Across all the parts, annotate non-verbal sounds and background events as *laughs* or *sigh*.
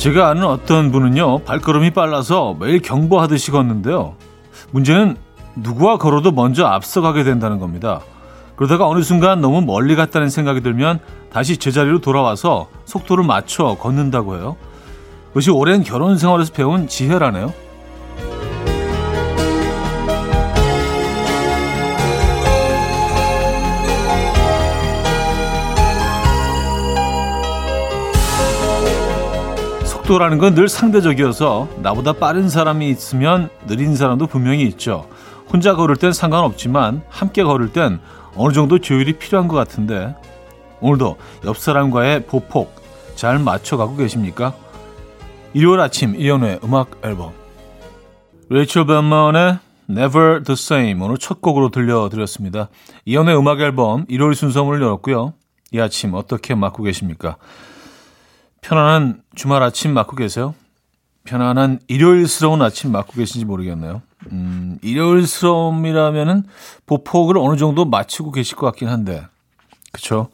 제가 아는 어떤 분은요, 발걸음이 빨라서 매일 경보하듯이 걷는데요. 문제는 누구와 걸어도 먼저 앞서가게 된다는 겁니다. 그러다가 어느 순간 너무 멀리 갔다는 생각이 들면 다시 제자리로 돌아와서 속도를 맞춰 걷는다고 해요. 그것이 오랜 결혼 생활에서 배운 지혜라네요. 속도라는 건 늘 상대적이어서 나보다 빠른 사람이 있으면 느린 사람도 분명히 있죠. 혼자 걸을 땐 상관없지만 함께 걸을 땐 어느 정도 조율이 필요한 것 같은데 오늘도 옆 사람과의 보폭 잘 맞춰가고 계십니까? 일요일 아침 이연우의 음악 앨범 레이첼 벤먼의 Never the Same 오늘 첫 곡으로 들려드렸습니다. 이연우의 음악 앨범 일요일 순서문을 열었고요. 이 아침 어떻게 맞고 계십니까? 편안한 주말 아침 맞고 계세요? 편안한 일요일스러운 아침 맞고 계신지 모르겠네요. 음, 일요일스러움이라면은 보폭을 어느 정도 맞추고 계실 것 같긴 한데, 그쵸?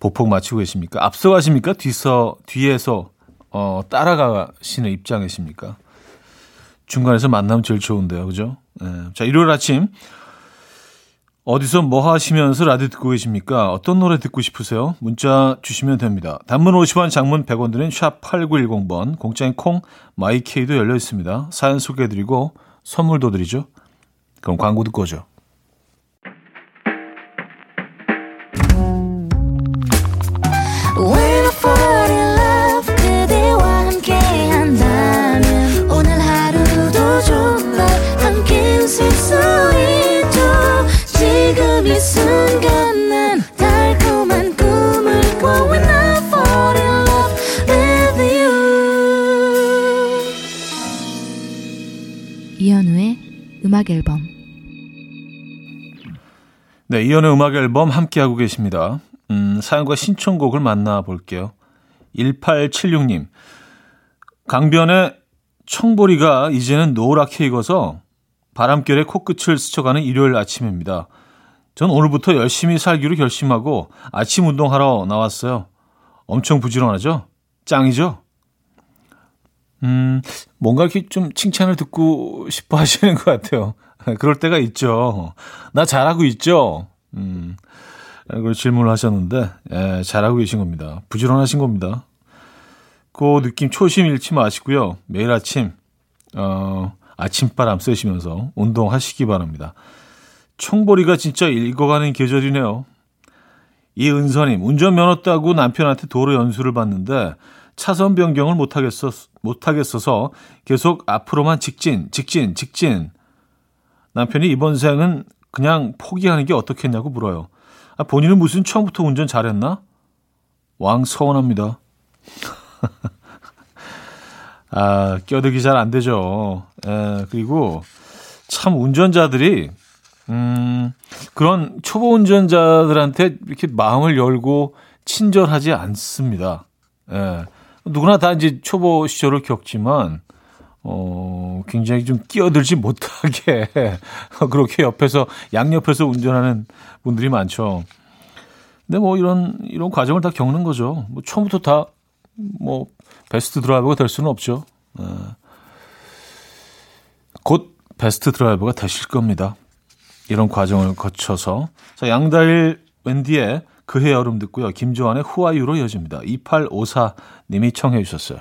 보폭 맞추고 계십니까? 앞서가십니까? 뒤서, 뒤에서, 어, 따라가시는 입장이십니까? 중간에서 만나면 제일 좋은데요. 그죠? 네. 자, 일요일 아침. 어디서 뭐 하시면서 라디오 듣고 계십니까? 어떤 노래 듣고 싶으세요? 문자 주시면 됩니다. 단문 50원, 장문 100원 드는 샵 8910번, 공짜인 콩, 마이케이도 열려 있습니다. 사연 소개해드리고 선물도 드리죠. 그럼 광고 듣고 오죠. 음악 앨범 네, 이연의 음악 앨범 함께하고 계십니다. 음, 사연과 신청곡을 만나볼게요. 1876님. 강변의 청보리가 이제는 노랗게 익어서 바람결에 코끝을 스쳐가는 일요일 아침입니다. 전 오늘부터 열심히 살기로 결심하고 아침 운동하러 나왔어요. 엄청 부지런하죠? 짱이죠? 음, 뭔가 이렇게 좀 칭찬을 듣고 싶어 하시는 것 같아요. *laughs* 그럴 때가 있죠. 나 잘하고 있죠? 음, 그걸 질문을 하셨는데, 예, 잘하고 계신 겁니다. 부지런하신 겁니다. 그 느낌 초심 잃지 마시고요. 매일 아침, 어, 아침바람 쐬시면서 운동하시기 바랍니다. 총보리가 진짜 읽어가는 계절이네요. 이은서님, 운전면허 따고 남편한테 도로 연수를 받는데, 차선 변경을 못하겠어, 못하겠어서 계속 앞으로만 직진, 직진, 직진. 남편이 이번 생은 그냥 포기하는 게 어떻겠냐고 물어요. 아, 본인은 무슨 처음부터 운전 잘했나? 왕 서운합니다. *laughs* 아, 껴들기 잘 안 되죠. 에, 그리고 참 운전자들이, 음, 그런 초보 운전자들한테 이렇게 마음을 열고 친절하지 않습니다. 예. 누구나 다 이제 초보 시절을 겪지만 어, 굉장히 좀 끼어들지 못하게 *laughs* 그렇게 옆에서 양옆에서 운전하는 분들이 많죠. 근데 뭐 이런 이런 과정을 다 겪는 거죠. 뭐 처음부터 다 뭐 베스트 드라이버가 될 수는 없죠. 네. 곧 베스트 드라이버가 되실 겁니다. 이런 과정을 거쳐서 자 양다일 웬디의 그해 여름 듣고요. 김조한의 후아유로 이어집니다. 2854님이 청해 주셨어요.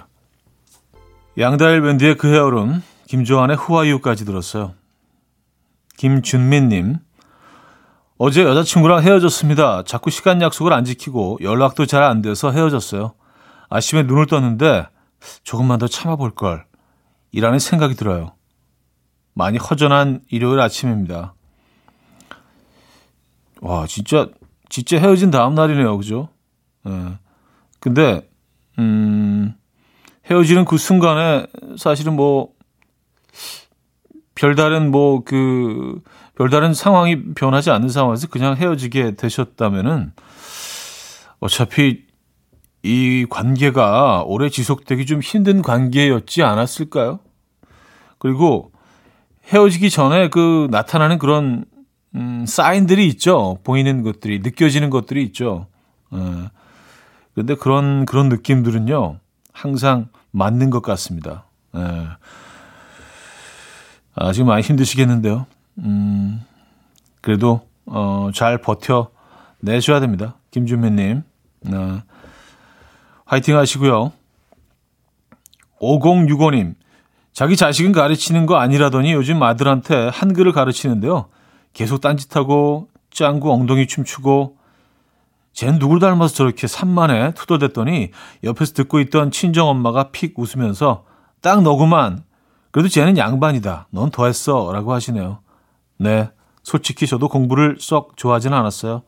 양다일 밴드의 그해 여름, 김조한의 후아유까지 들었어요. 김준민님, 어제 여자친구랑 헤어졌습니다. 자꾸 시간 약속을 안 지키고 연락도 잘 안 돼서 헤어졌어요. 아침에 눈을 떴는데 조금만 더 참아볼 걸. 이라는 생각이 들어요. 많이 허전한 일요일 아침입니다. 와, 진짜 진짜 헤어진 다음 날이네요. 그죠? 예. 근데, 음, 헤어지는 그 순간에 사실은 뭐, 별다른 뭐, 그, 별다른 상황이 변하지 않는 상황에서 그냥 헤어지게 되셨다면은 어차피 이 관계가 오래 지속되기 좀 힘든 관계였지 않았을까요? 그리고 헤어지기 전에 그 나타나는 그런 음, 사인들이 있죠. 보이는 것들이, 느껴지는 것들이 있죠. 예. 근데 그런, 그런 느낌들은요, 항상 맞는 것 같습니다. 예. 아, 지금 많이 힘드시겠는데요. 음, 그래도, 어, 잘 버텨 내셔야 됩니다. 김준민님. 어, 화이팅 하시고요. 5065님. 자기 자식은 가르치는 거 아니라더니 요즘 아들한테 한글을 가르치는데요. 계속 딴짓하고 짱구 엉덩이 춤추고 쟨 누굴 닮아서 저렇게 산만해 투덜댔더니 옆에서 듣고 있던 친정엄마가 픽 웃으면서 딱 너구만. 그래도 쟤는 양반이다. 넌 더했어. 라고 하시네요. 네. 솔직히 저도 공부를 썩 좋아하진 않았어요.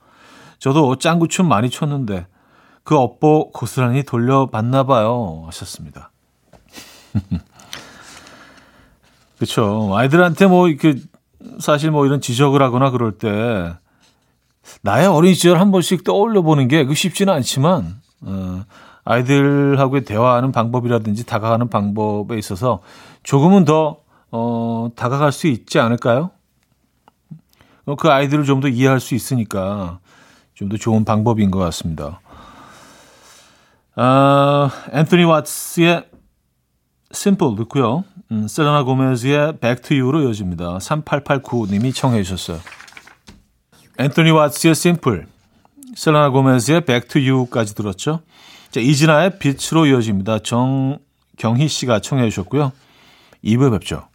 저도 짱구춤 많이 췄는데 그 업보 고스란히 돌려봤나 봐요. 하셨습니다. *laughs* 그렇죠. 아이들한테 뭐 이렇게 사실 뭐 이런 지적을 하거나 그럴 때 나의 어린 시절 한 번씩 떠올려 보는 게그 쉽지는 않지만 어, 아이들하고의 대화하는 방법이라든지 다가가는 방법에 있어서 조금은 더 어, 다가갈 수 있지 않을까요? 어, 그 아이들을 좀 더 이해할 수 있으니까 좀 더 좋은 방법인 것 같습니다. 아, 앤토니 왓스의 심플 듣고요. 음, 셀레나 고메즈의 Back to You로 이어집니다. 3889님이 청해 주셨어요. 앤토니 왓스의 Simple, 셀레나 고메즈의 Back to You까지 들었죠. 자, 이진아의 빛으로 이어집니다. 정경희 씨가 청해 주셨고요. 2부에 뵙죠.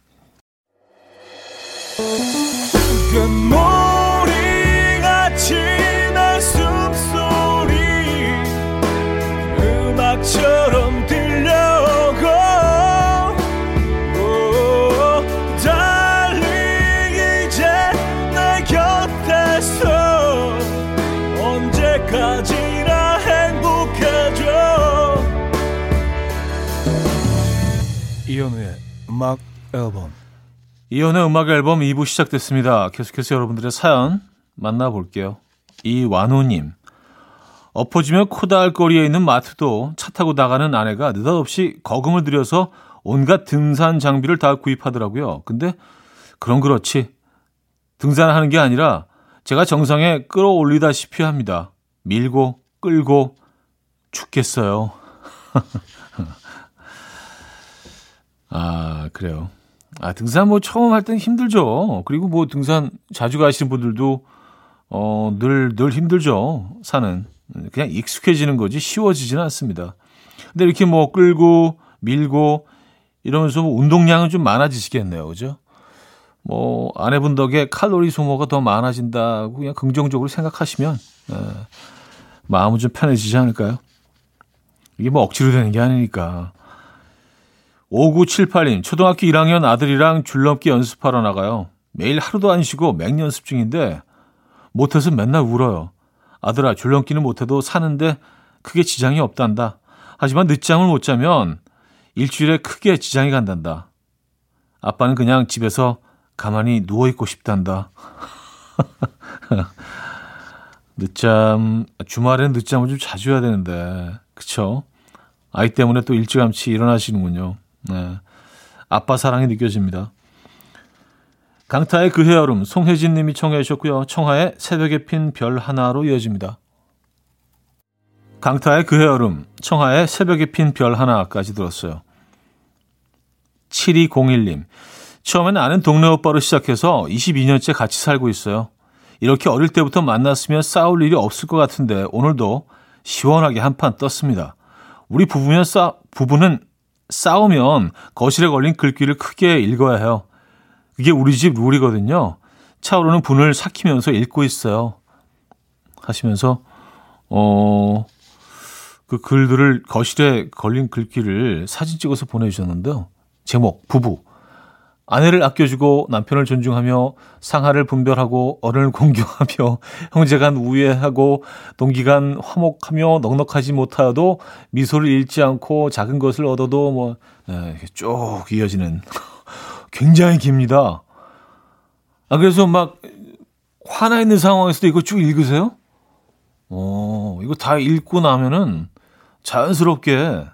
음악 앨범 이현우의 음악 앨범 2부 시작됐습니다. 계속해서 여러분들의 사연 만나볼게요. 이완호님 엎어지며 코다할 거리에 있는 마트도 차 타고 나가는 아내가 느닷없이 거금을 들여서 온갖 등산 장비를 다 구입하더라고요. 근데 그런 그렇지 등산하는 게 아니라 제가 정상에 끌어올리다시피 합니다. 밀고 끌고 죽겠어요. *laughs* 아, 그래요. 아, 등산 뭐 처음 할 때는 힘들죠. 그리고 뭐 등산 자주 가시는 분들도 어, 늘, 늘 힘들죠. 산은. 그냥 익숙해지는 거지 쉬워지지는 않습니다. 근데 이렇게 뭐 끌고 밀고 이러면서 뭐 운동량은 좀 많아지시겠네요. 그죠? 뭐 아내분 덕에 칼로리 소모가 더 많아진다고 그냥 긍정적으로 생각하시면 에, 마음은 좀 편해지지 않을까요? 이게 뭐 억지로 되는 게 아니니까. 5978님, 초등학교 1학년 아들이랑 줄넘기 연습하러 나가요. 매일 하루도 안 쉬고 맹연습 중인데 못해서 맨날 울어요. 아들아, 줄넘기는 못해도 사는데 크게 지장이 없단다. 하지만 늦잠을 못 자면 일주일에 크게 지장이 간단다. 아빠는 그냥 집에서 가만히 누워있고 싶단다. *laughs* 늦잠, 주말엔 늦잠을 좀 자주 해야 되는데, 그쵸? 아이 때문에 또 일찌감치 일어나시는군요. 네. 아빠 사랑이 느껴집니다. 강타의 그해 여름 송혜진 님이 청해 주셨고요. 청하의 새벽에 핀 별 하나로 이어집니다. 강타의 그해 여름 청하의 새벽에 핀 별 하나까지 들었어요. 7201님 처음엔 아는 동네 오빠로 시작해서 22년째 같이 살고 있어요. 이렇게 어릴 때부터 만났으면 싸울 일이 없을 것 같은데 오늘도 시원하게 한 판 떴습니다. 우리 부부면 싸, 부부는 싸우면 거실에 걸린 글귀를 크게 읽어야 해요. 그게 우리 집 룰이거든요. 차오르는 분을 삭히면서 읽고 있어요. 하시면서, 어, 그 글들을 거실에 걸린 글귀를 사진 찍어서 보내주셨는데요. 제목, 부부. 아내를 아껴주고 남편을 존중하며 상하를 분별하고 어른을 *laughs* 공경하며 형제 간 우애하고 동기 간 화목하며 넉넉하지 못하여도 미소를 잃지 않고 작은 것을 얻어도 뭐, 네, 쭉 이어지는 *laughs* 굉장히 깁니다. 아, 그래서 막 화나 있는 상황에서도 이거 쭉 읽으세요? 어, 이거 다 읽고 나면은 자연스럽게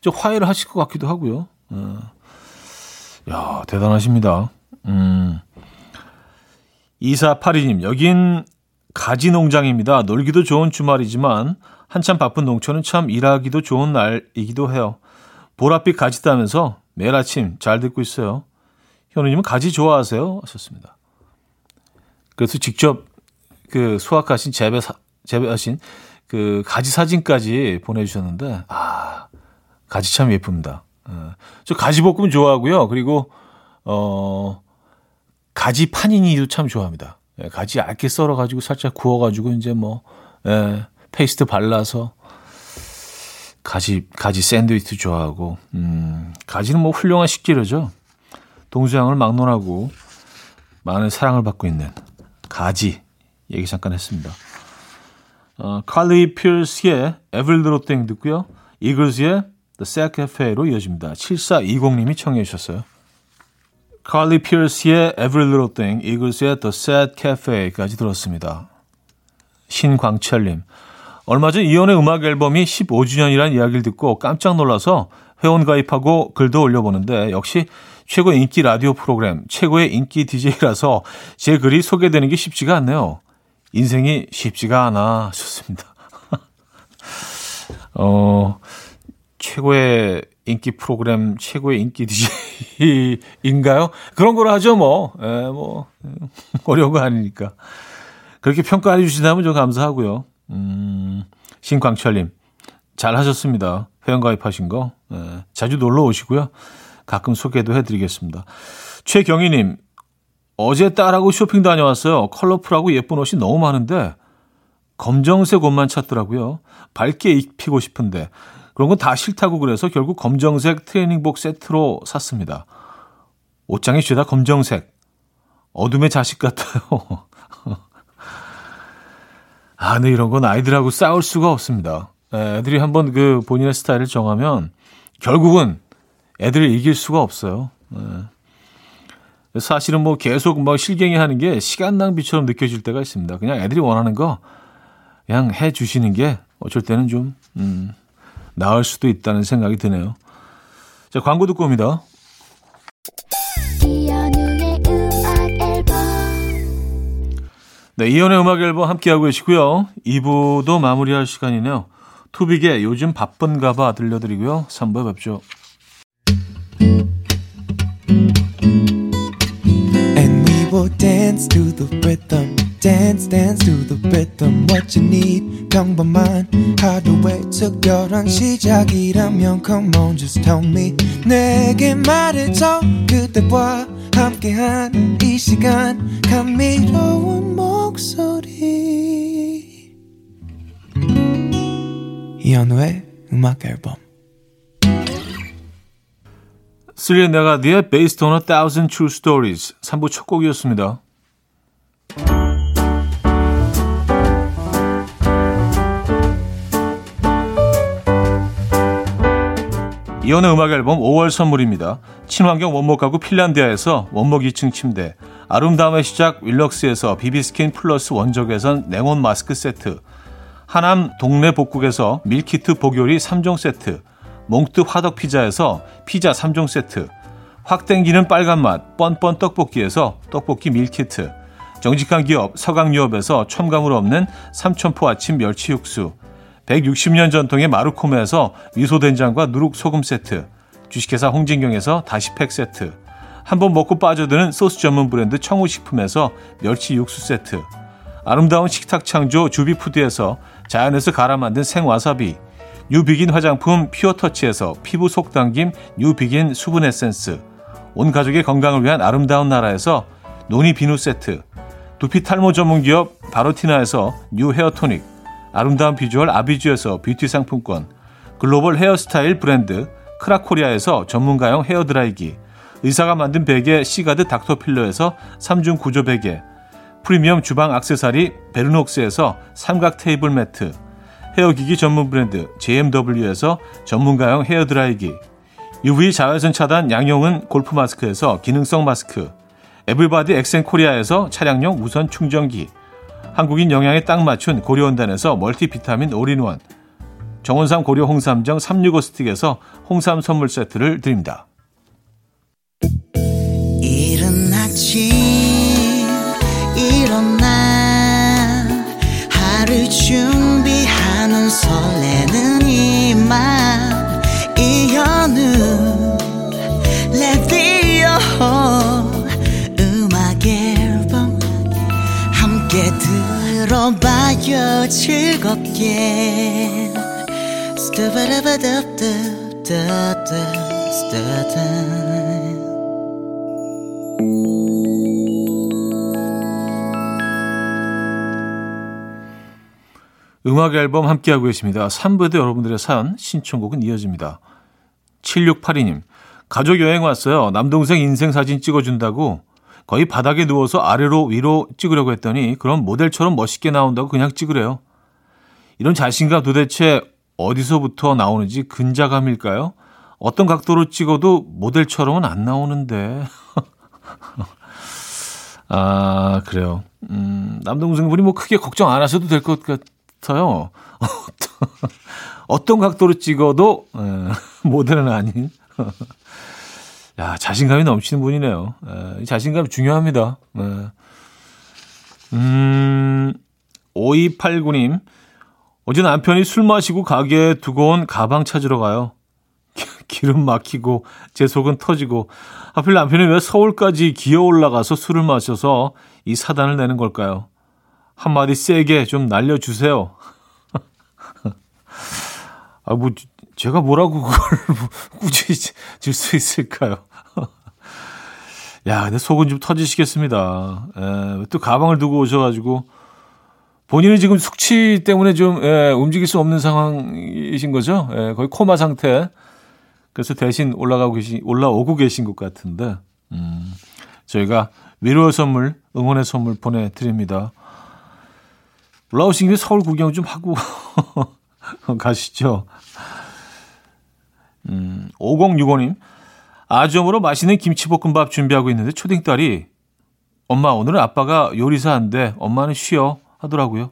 좀 화해를 하실 것 같기도 하고요. 어. 야, 대단하십니다. 음. 2482님, 여긴 가지 농장입니다. 놀기도 좋은 주말이지만 한참 바쁜 농촌은 참 일하기도 좋은 날이기도 해요. 보랏빛 가지 따면서 매일 아침 잘 듣고 있어요. 현우님은 가지 좋아하세요? 하셨습니다. 그래서 직접 그 수확하신 재배 사, 재배하신 그 가지 사진까지 보내주셨는데 아 가지 참 예쁩니다. 어, 저 가지 볶음 좋아하고요. 그리고 어 가지 파니니도 참 좋아합니다. 예, 가지 얇게 썰어 가지고 살짝 구워 가지고 이제 뭐 예, 페이스트 발라서 가지 가지 샌드위치 좋아하고 음, 가지는 뭐 훌륭한 식재료죠. 동서양을 막론하고 많은 사랑을 받고 있는 가지 얘기 잠깐 했습니다. 어, 칼리 Every Little Thing 듣고요. 이글스의 Cafe로 이어집니다. 7420님이 청해 주셨어요. 칼리 피어스의 Every Little Thing, 이글스의 The Sad Cafe까지 들었습니다. 신광철님, 얼마 전 이연의 음악 앨범이 15주년이라는 이야기를 듣고 깜짝 놀라서 회원 가입하고 글도 올려보는데 역시 최고 인기 라디오 프로그램, 최고의 인기 DJ라서 제 글이 소개되는 게 쉽지가 않네요. 인생이 쉽지가 않아. 좋습니다. *laughs* 어, 최고의 인기 프로그램 최고의 인기 DJ인가요? 그런 걸 하죠, 뭐. 예, 뭐, 어려운 거 아니니까. 그렇게 평가해 주신다면 좀 감사하고요. 음, 신광철님, 잘 하셨습니다. 회원가입하신 거. 예, 자주 놀러 오시고요. 가끔 소개도 해드리겠습니다. 최경희님, 어제 딸하고 쇼핑 다녀왔어요. 컬러풀하고 예쁜 옷이 너무 많은데, 검정색 옷만 찾더라고요. 밝게 입히고 싶은데, 그런 건 다 싫다고 그래서 결국 검정색 트레이닝복 세트로 샀습니다. 옷장이 죄다 검정색. 어둠의 자식 같아요. *laughs* 아, 네, 이런 건 아이들하고 싸울 수가 없습니다. 네, 애들이 한번 그 본인의 스타일을 정하면 결국은 애들을 이길 수가 없어요. 네. 사실은 뭐 계속 뭐 실갱이 하는 게 시간 낭비처럼 느껴질 때가 있습니다. 그냥 애들이 원하는 거 그냥 해 주시는 게 어쩔 때는 좀, 음, 나을 수도 있다는 생각이 드네요. 자, 광고 듣고 옵니다. 네, 이연의 음악 앨범 함께하고 계시고요. 2부도 마무리할 시간이네요. 투빅의 요즘 바쁜가 봐 들려드리고요. 3부에 뵙죠. Dance to the rhythm. dance dance to the rhythm what you need 평범한 하루의 특별한 시작이라면 come on just tell me 내게 말해줘 그대와 함께한 이 시간 감미로운 목소리 이현우의 음악 앨범 슬리의 내가 네의 Based on a Thousand True Stories 3부 첫 곡이었습니다. 이혼의 음악 앨범 5월 선물입니다. 친환경 원목 가구 핀란디아에서 원목 2층 침대, 아름다움의 시작 윌럭스에서 비비스킨 플러스 원적외선 냉온 마스크 세트, 하남 동네 복국에서 밀키트 복요리 3종 세트, 몽뜨 화덕 피자에서 피자 3종 세트, 확 땡기는 빨간 맛 뻔뻔 떡볶이에서 떡볶이 밀키트, 정직한 기업 서강유업에서 첨가물 없는 삼천포 아침 멸치 육수, 160년 전통의 마루코메에서 미소된장과 누룩소금 세트, 주식회사 홍진경에서 다시팩 세트, 한번 먹고 빠져드는 소스 전문 브랜드 청우식품에서 멸치 육수 세트, 아름다운 식탁 창조 주비푸드에서 자연에서 갈아 만든 생와사비, 뉴비긴 화장품 피어터치에서 피부 속당김 뉴비긴 수분 에센스, 온 가족의 건강을 위한 아름다운 나라에서 노니 비누 세트, 두피 탈모 전문 기업 바로티나에서 뉴 헤어 토닉, 아름다운 비주얼 아비주에서 뷰티 상품권, 글로벌 헤어스타일 브랜드 크라코리아에서 전문가용 헤어 드라이기, 의사가 만든 베개 시가드 닥터필러에서 3중 구조 베개, 프리미엄 주방 악세사리 베르녹스에서 삼각 테이블 매트, 헤어기기 전문 브랜드 JMW에서 전문가용 헤어드라이기, UV 자외선 차단 양용은 골프 마스크에서 기능성 마스크, 에블바디 엑센코리아에서 차량용 무선 충전기, 한국인 영양에 딱 맞춘 고려은단에서 멀티비타민 올인원, 정원삼 고려 홍삼정 365 스틱에서 홍삼 선물 세트를 드립니다. 들어봐요 즐겁게 음악 앨범 함께하고 계십니다. 3부에도 여러분들의 사연, 신청곡은 이어집니다. 7682님, 가족 여행 왔어요. 남동생 인생 사진 찍어준다고 거의 바닥에 누워서 아래로 위로 찍으려고 했더니 그럼 모델처럼 멋있게 나온다고 그냥 찍으래요. 이런 자신감 도대체 어디서부터 나오는지 근자감일까요? 어떤 각도로 찍어도 모델처럼은 안 나오는데. *laughs* 아, 그래요. 음, 남동생분이 뭐 크게 걱정 안 하셔도 될 것 같아요. *laughs* 어떤 각도로 찍어도 에, 모델은 아닌. *laughs* 야, 자신감이 넘치는 분이네요. 에, 자신감 중요합니다. 에. 음, 5289님. 어제 남편이 술 마시고 가게에 두고 온 가방 찾으러 가요. 기름 막히고 제 속은 터지고 하필 남편이 왜 서울까지 기어 올라가서 술을 마셔서 이 사단을 내는 걸까요? 한마디 세게 좀 날려주세요. *laughs* 아, 뭐, 제가 뭐라고 그걸 *laughs* 굳이 줄수 있을까요? *laughs* 야, 근데 속은 좀 터지시겠습니다. 에, 또 가방을 두고 오셔가지고, 본인은 지금 숙취 때문에 좀, 예, 움직일 수 없는 상황이신 거죠? 예, 거의 코마 상태. 그래서 대신 올라가고 계신, 올라오고 계신 것 같은데, 음, 저희가 위로의 선물, 응원의 선물 보내드립니다. 올라오신 김에 서울 구경 좀 하고 *laughs* 가시죠. 음, 5065님. 아점으로 맛있는 김치볶음밥 준비하고 있는데 초딩 딸이 엄마 오늘은 아빠가 요리사인데 엄마는 쉬어 하더라고요.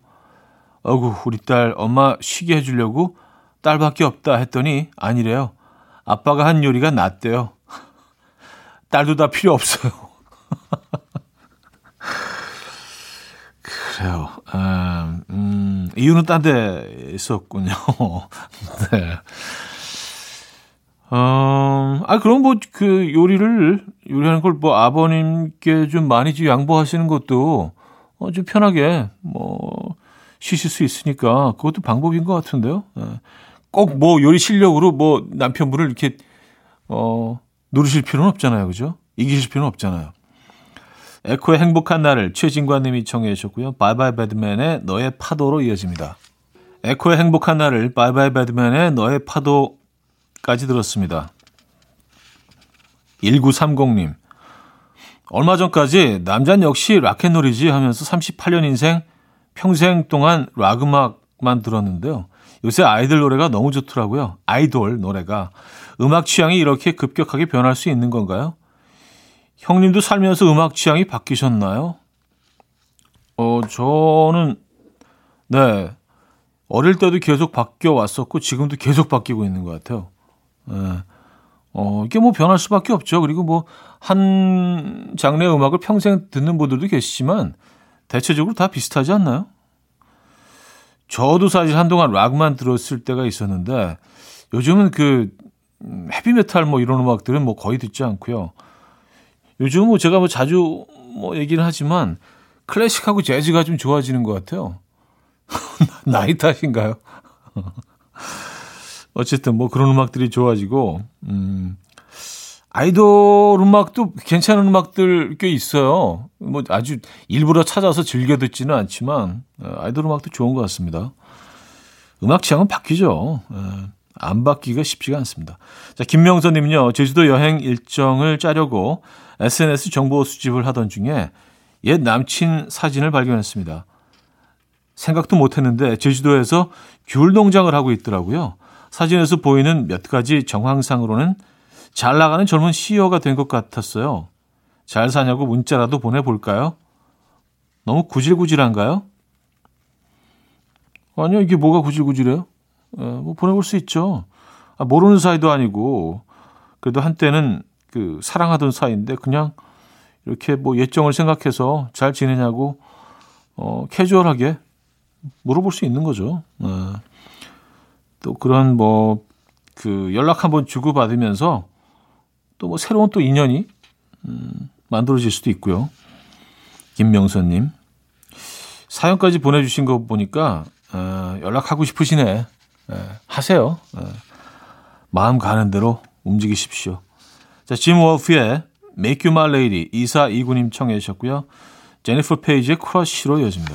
어구 우리 딸 엄마 쉬게 해주려고 딸밖에 없다 했더니 아니래요. 아빠가 한 요리가 낫대요. *laughs* 딸도 다 필요 없어요. *laughs* 그래요. 음, 음, 이유는 딴 데 있었군요. *laughs* 네. 어, 아, 그럼 뭐, 그 요리를, 요리하는 걸 뭐 아버님께 좀 많이 좀 양보하시는 것도, 어, 좀 편하게, 뭐, 쉬실 수 있으니까, 그것도 방법인 것 같은데요. 예. 꼭뭐 요리 실력으로 뭐 남편분을 이렇게, 어, 누르실 필요는 없잖아요. 그죠? 이기실 필요는 없잖아요. 에코의 행복한 날을 최진관 님이 청해 주셨고요. 바이바이 배드맨의 너의 파도로 이어집니다. 에코의 행복한 날을 바이바이 배드맨의 너의 파도 까지 들었습니다. 1930님. 얼마 전까지 남잔 역시 락앤롤이지 하면서 38년 인생 평생 동안 락 음악만 들었는데요. 요새 아이들 노래가 너무 좋더라고요. 아이돌 노래가. 음악 취향이 이렇게 급격하게 변할 수 있는 건가요? 형님도 살면서 음악 취향이 바뀌셨나요? 어, 저는, 네. 어릴 때도 계속 바뀌어 왔었고, 지금도 계속 바뀌고 있는 것 같아요. 네. 어, 이게 뭐 변할 수밖에 없죠. 그리고 뭐, 한 장르의 음악을 평생 듣는 분들도 계시지만, 대체적으로 다 비슷하지 않나요? 저도 사실 한동안 락만 들었을 때가 있었는데, 요즘은 그, 헤비메탈 뭐 이런 음악들은 뭐 거의 듣지 않고요. 요즘 뭐 제가 뭐 자주 뭐 얘기를 하지만 클래식하고 재즈가 좀 좋아지는 것 같아요. *laughs* 나이 탓인가요? *laughs* 어쨌든 뭐 그런 음악들이 좋아지고, 음, 아이돌 음악도 괜찮은 음악들 꽤 있어요. 뭐 아주 일부러 찾아서 즐겨 듣지는 않지만, 어, 아이돌 음악도 좋은 것 같습니다. 음악 취향은 바뀌죠. 어, 안 바뀌기가 쉽지가 않습니다. 자, 김명선 님은요, 제주도 여행 일정을 짜려고 SNS 정보 수집을 하던 중에 옛 남친 사진을 발견했습니다. 생각도 못했는데 제주도에서 귤 농장을 하고 있더라고요. 사진에서 보이는 몇 가지 정황상으로는 잘 나가는 젊은 CEO가 된 것 같았어요. 잘 사냐고 문자라도 보내볼까요? 너무 구질구질한가요? 아니요, 이게 뭐가 구질구질해요? 에, 뭐 보내볼 수 있죠. 아, 모르는 사이도 아니고, 그래도 한때는 그 사랑하던 사이인데 그냥 이렇게 뭐 예정을 생각해서 잘 지내냐고 어 캐주얼하게 물어볼 수 있는 거죠. 네. 또 그런 뭐 그 연락 한번 주고 받으면서 또 뭐 새로운 또 인연이 음, 만들어질 수도 있고요. 김명선님. 사연까지 보내주신 거 보니까 어, 연락하고 싶으시네. 에, 하세요. 에, 마음 가는 대로 움직이십시오. 자, 짐 월프의 Make You My Lady 2429님 청해 주셨고요. 제니퍼 페이지의 크러쉬로 이어집니다.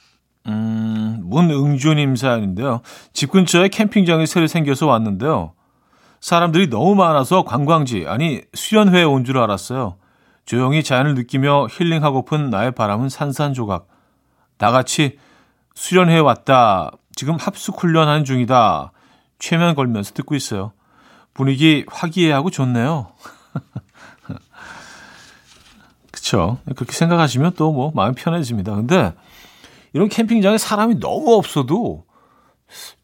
문응주님 사연인데요. 집 근처에 캠핑장이 새로 생겨서 왔는데요. 사람들이 너무 많아서 관광지, 아니 수련회에 온 줄 알았어요. 조용히 자연을 느끼며 힐링하고픈 나의 바람은 산산조각. 다 같이 수련회에 왔다. 지금 합숙 훈련하는 중이다. 최면 걸면서 듣고 있어요. 분위기 화기애애하고 좋네요. *laughs* 그쵸. 그렇게 생각하시면 또 뭐 마음 편해집니다. 근데 이런 캠핑장에 사람이 너무 없어도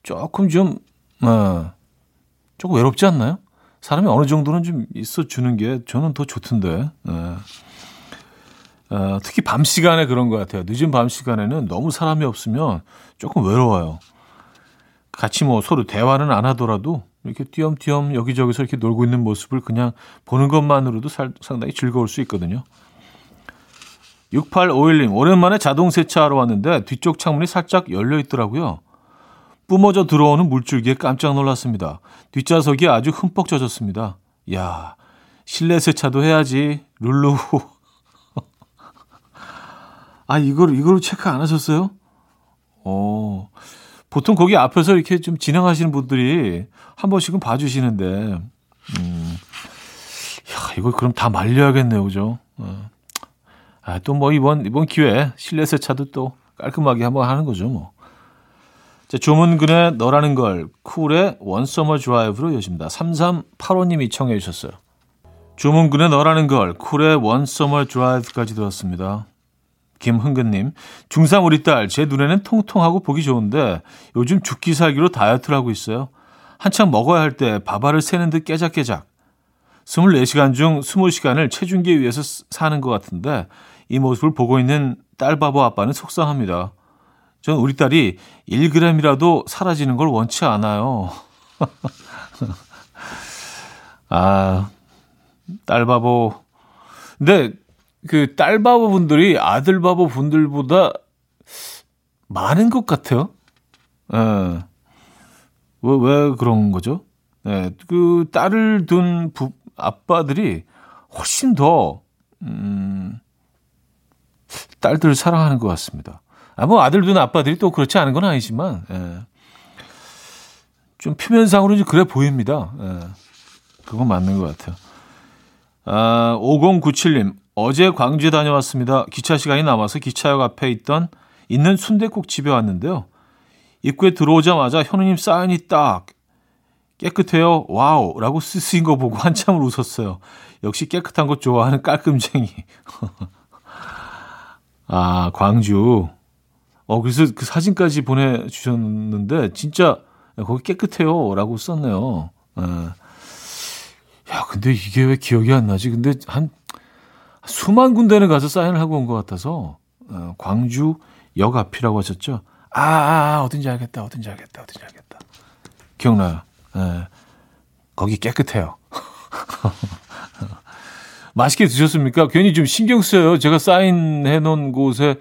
조금 좀, 어, 조금 외롭지 않나요? 사람이 어느 정도는 좀 있어 주는 게 저는 더 좋던데. 어. 어, 특히 밤 시간에 그런 것 같아요. 늦은 밤 시간에는 너무 사람이 없으면 조금 외로워요. 같이 뭐 서로 대화는 안 하더라도 이렇게 띄엄띄엄 여기저기서 이렇게 놀고 있는 모습을 그냥 보는 것만으로도 살, 상당히 즐거울 수 있거든요. 6851님, 오랜만에 자동 세차하러 왔는데 뒤쪽 창문이 살짝 열려 있더라고요. 뿜어져 들어오는 물줄기에 깜짝 놀랐습니다. 뒷좌석이 아주 흠뻑 젖었습니다. 야, 실내 세차도 해야지. 룰루. *laughs* 아, 이걸, 이걸 체크 안 하셨어요? 어, 보통 거기 앞에서 이렇게 좀 진행하시는 분들이 한 번씩은 봐 주시는데, 음, 야, 이거 그럼 다 말려야겠네요. 그죠? 어. 아, 또 뭐 이번, 이번 기회에 실내 세차도 또 깔끔하게 한번 하는 거죠, 뭐. 자, 조문근의 너라는 걸 쿨의 원서머 드라이브로 여집니다. 3385님이 청해 주셨어요. 조문근의 너라는 걸 쿨의 원서머 드라이브까지 들었습니다. 김흥근님, 중3 우리 딸, 제 눈에는 통통하고 보기 좋은데 요즘 죽기 살기로 다이어트를 하고 있어요. 한창 먹어야 할 때 밥알을 새는 듯 깨작깨작. 24시간 중 20시간을 체중계에 위해서 사는 것 같은데 이 모습을 보고 있는 딸 바보 아빠는 속상합니다. 전 우리 딸이 1g이라도 사라지는 걸 원치 않아요. *laughs* 아, 딸 바보. 근데 그 딸 바보 분들이 아들 바보 분들보다 많은 것 같아요. 예. 왜, 왜 그런 거죠? 예, 그 딸을 둔 부, 아빠들이 훨씬 더, 음, 딸들을 사랑하는 것 같습니다. 아, 뭐 아들도 아빠들이 또 그렇지 않은 건 아니지만, 예. 좀 표면상으로는 그래 보입니다. 예. 그건 맞는 것 같아요. 아, 5097님, 어제 광주에 다녀왔습니다. 기차 시간이 남아서 기차역 앞에 있던, 있는 순대국 집에 왔는데요. 입구에 들어오자마자 현우님 사인이 딱 깨끗해요. 와우. 라고 쓰신 거 보고 한참을 웃었어요. 역시 깨끗한 것 좋아하는 깔끔쟁이. *laughs* 아, 광주. 어, 그래서 그 사진까지 보내주셨는데, 진짜, 거기 깨끗해요. 라고 썼네요. 에. 예. 야, 근데 이게 왜 기억이 안 나지? 근데 한, 수만 군데는 가서 사인을 하고 온 것 같아서, 어, 광주 역 앞이라고 하셨죠? 아, 아, 아, 어딘지 알겠다, 어딘지 알겠다, 어딘지 알겠다. 기억나요? 예. 거기 깨끗해요. *laughs* 맛있게 드셨습니까? 괜히 좀 신경 쓰여요. 제가 사인해 놓은 곳에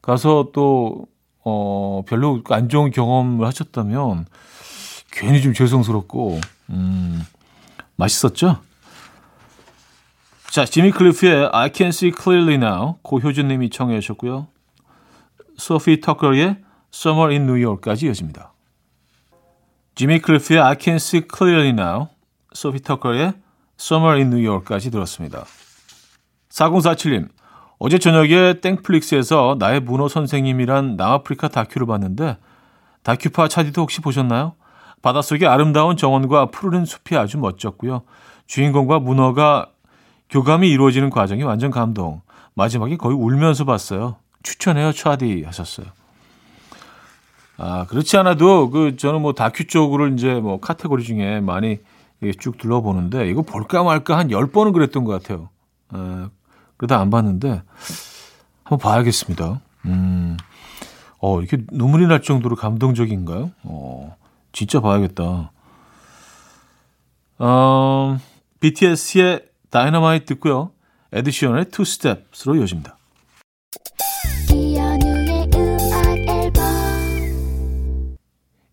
가서 또, 어, 별로 안 좋은 경험을 하셨다면 괜히 좀 죄송스럽고, 음, 맛있었죠? 자, 지미 클리프의 I Can See Clearly Now, 고효준 님이 청해 주셨고요. 소피 터커의 Summer in New York까지 이어집니다. 지미 클리프의 I Can See Clearly Now, 소피 터커의 Summer in New York까지 들었습니다. 4047님, 어제 저녁에 땡플릭스에서 나의 문어 선생님이란 남아프리카 다큐를 봤는데 다큐파 차디도 혹시 보셨나요? 바닷속의 아름다운 정원과 푸르른 숲이 아주 멋졌고요. 주인공과 문어가 교감이 이루어지는 과정이 완전 감동. 마지막에 거의 울면서 봤어요. 추천해요, 차디 하셨어요. 아, 그렇지 않아도 그 저는 뭐 다큐 쪽으로 이제 뭐 카테고리 중에 많이 쭉 둘러보는데 이거 볼까 말까 한 10번은 그랬던 것 같아요. 에, 그러다 안 봤는데 한번 봐야겠습니다. 음. 어, 이렇게 눈물이 날 정도로 감동적인가요? 어, 진짜 봐야겠다. 어, BTS의 다이너마이트 듣고요. 에드 시런의 Two Steps로 이어집니다.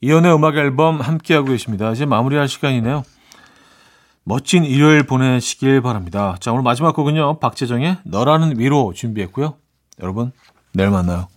이현우의 음악 앨범 함께하고 계십니다. 이제 마무리할 시간이네요. 멋진 일요일 보내시길 바랍니다. 자, 오늘 마지막 곡은요. 박재정의 너라는 위로 준비했고요. 여러분, 내일 만나요.